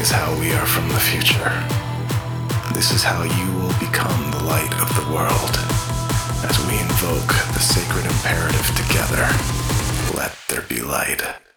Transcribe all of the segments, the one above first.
is how we are from the future. This is how you will become the light of the world. As we invoke the sacred imperative together, let there be light.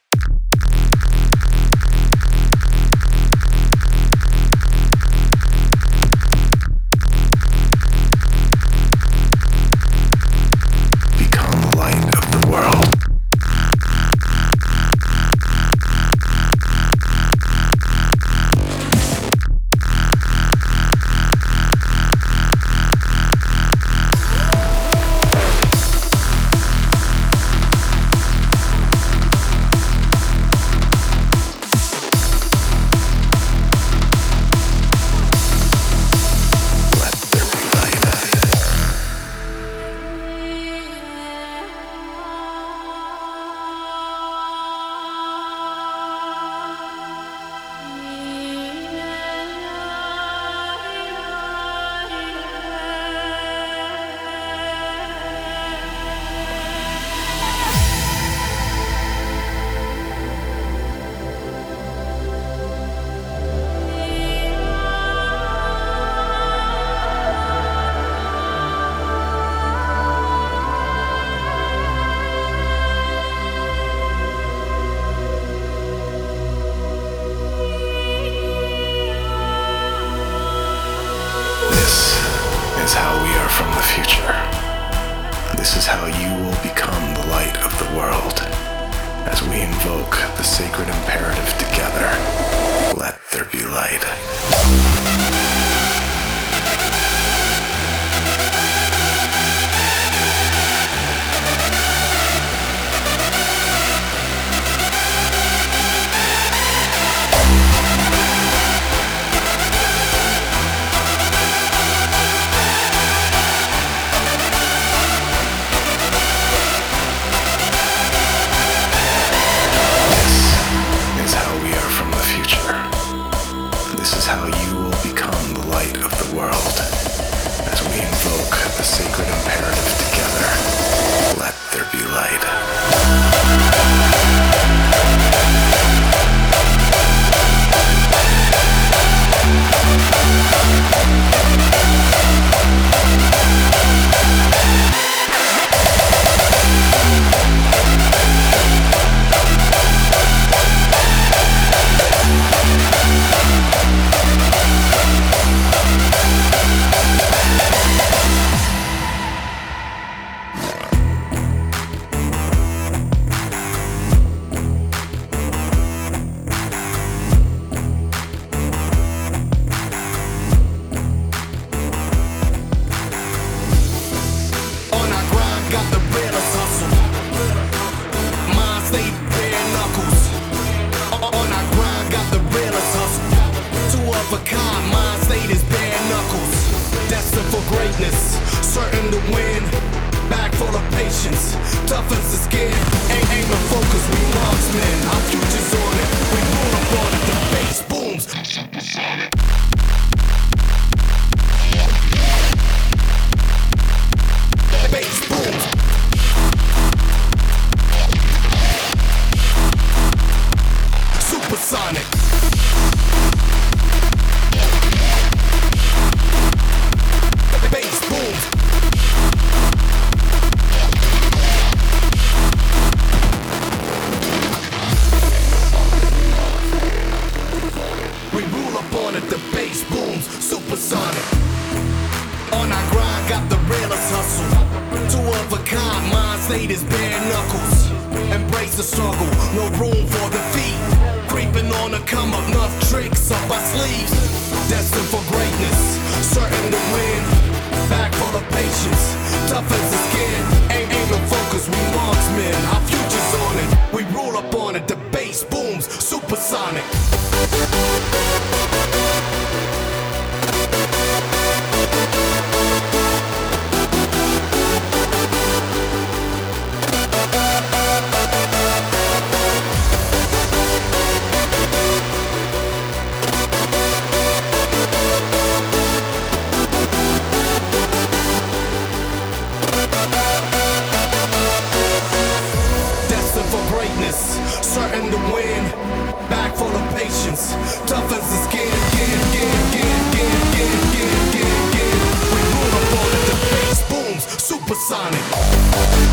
On our grind, got the realest hustle. Two of a kind, mind state is bare knuckles. Embrace the struggle, no room for defeat. Creeping on the come up, enough tricks up our sleeves. Destined for greatness, certain to win. Back full of patience, tough as the skin. Aim, aim and focus, we marksmen. Our hands, tough as the skin. skin, skin, skin, skin, skin, skin, skin, skin. We rule up all the base booms, supersonic.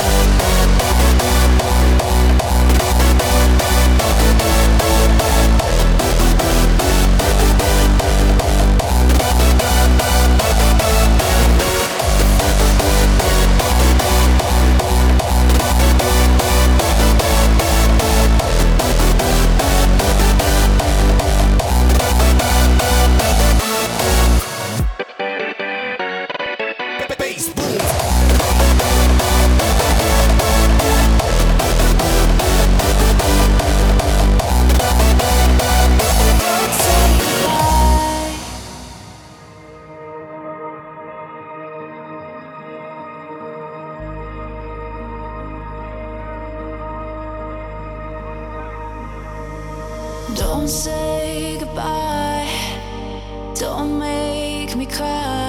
Don't say goodbye. Don't make me cry.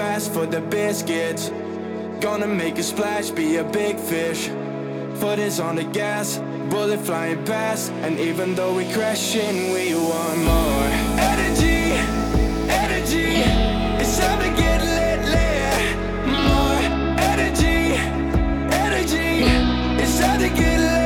Destined for the biscuits. Gonna make a splash, be a big fish. Foot is on the gas, bullet flying past, and even though we crashing, we want more energy, energy. It's time to get lit, lit. More energy, energy. It's time to get lit.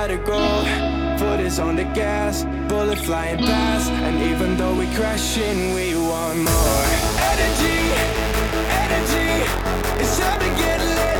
gotta go. Foot is on the gas, bullet flying past. And even though we're crashing, we want more. Energy, energy, it's time to get lit.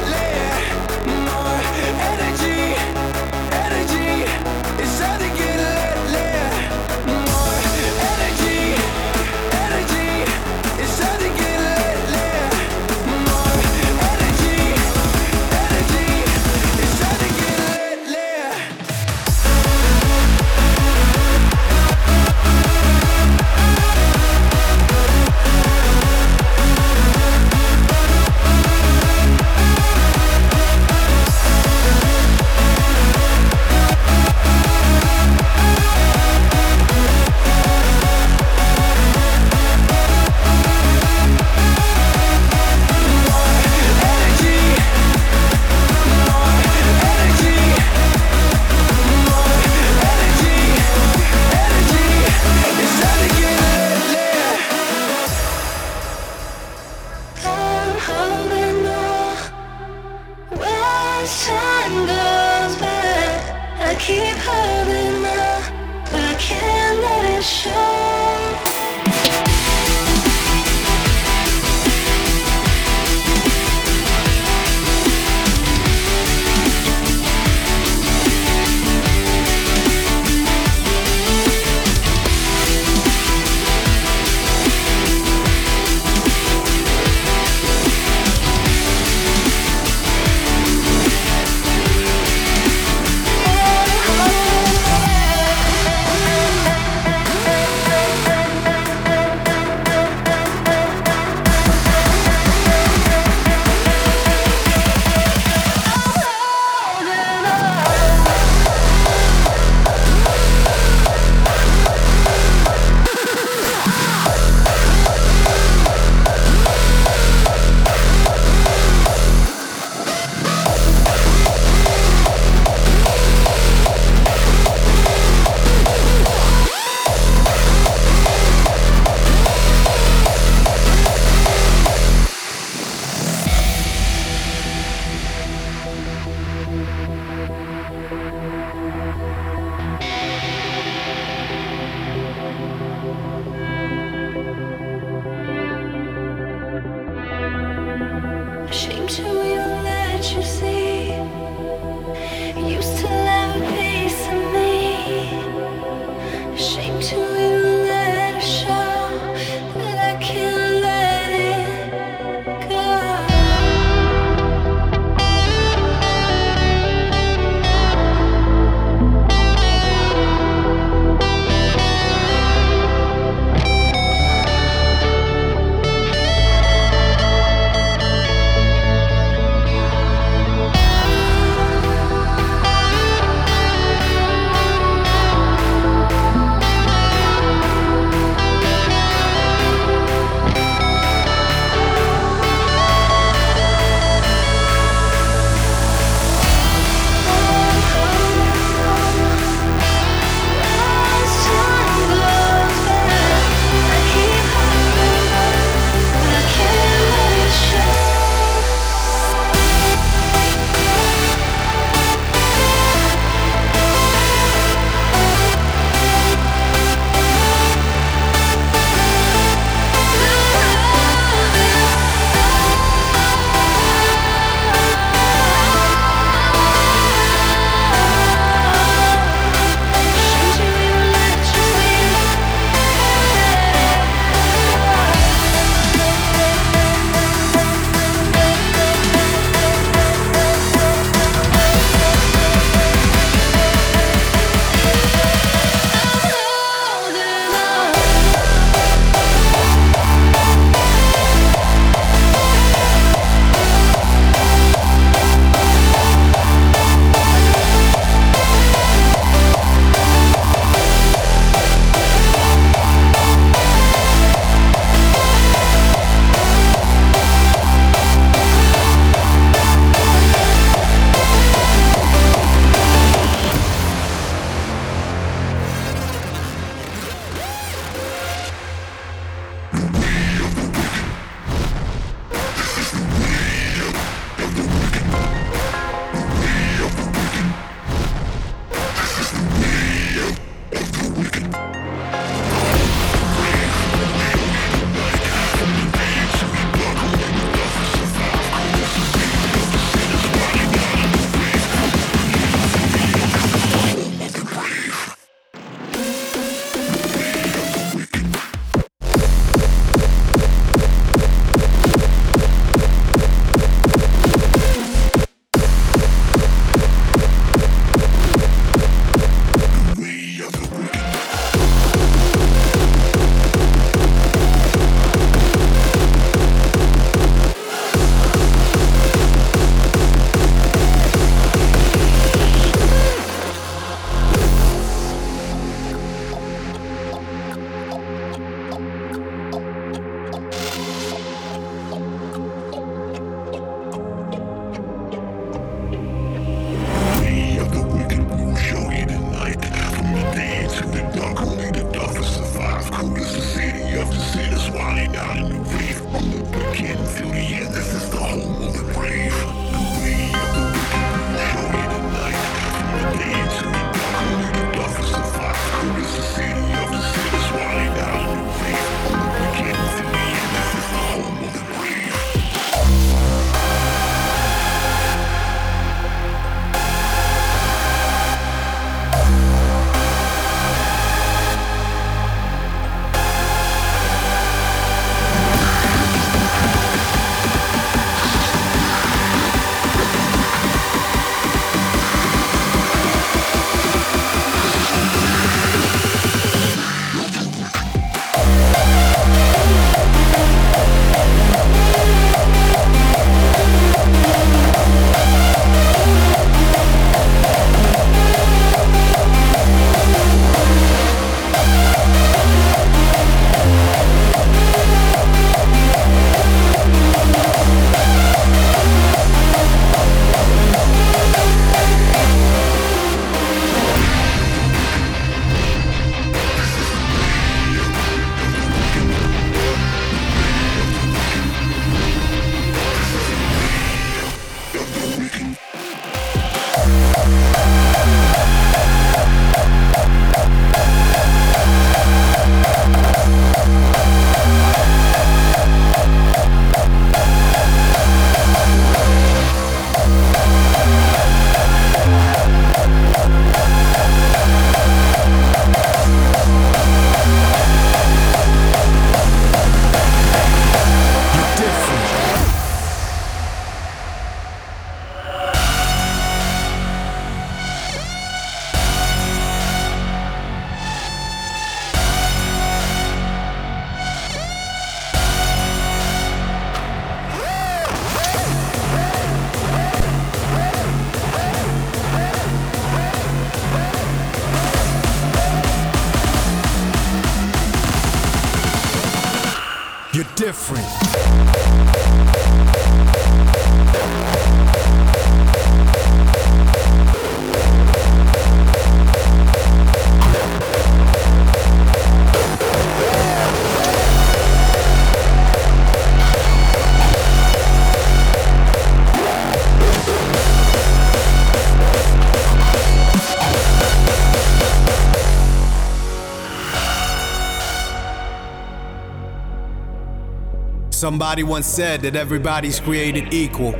Somebody once said that everybody's created equal.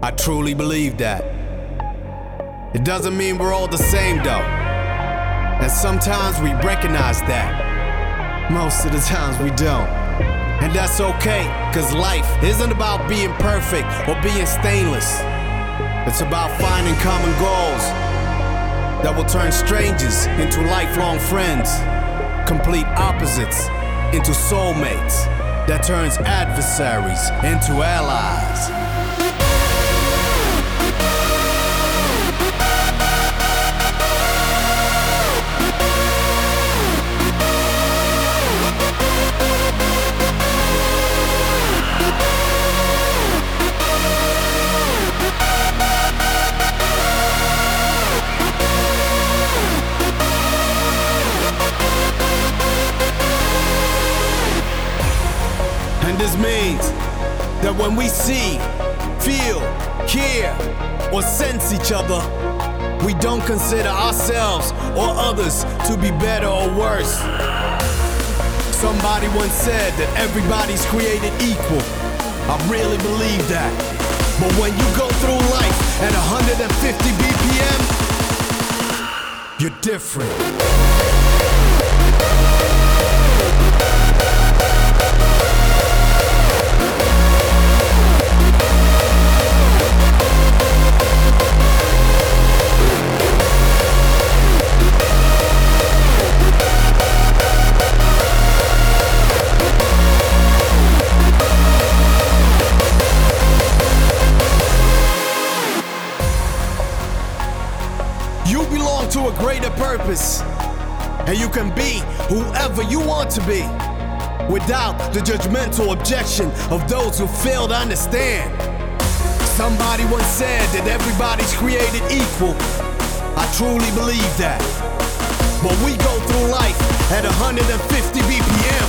I truly believe that. It doesn't mean we're all the same though. And sometimes we recognize that. Most of the times we don't. And that's okay, cause life isn't about being perfect or being stainless. It's about finding common goals that will turn strangers into lifelong friends, complete opposites into soulmates, that turns adversaries into allies. We see, feel, hear, or sense each other, we don't consider ourselves or others to be better or worse. Somebody once said that everybody's created equal. I really believe that. But when you go through life at 150 BPM, you're different. Greater purpose. And you can be whoever you want to be without the judgmental objection of those who fail to understand. Somebody once said that everybody's created equal. I truly believe that. But we go through life at 150 BPM.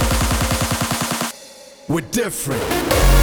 We're different.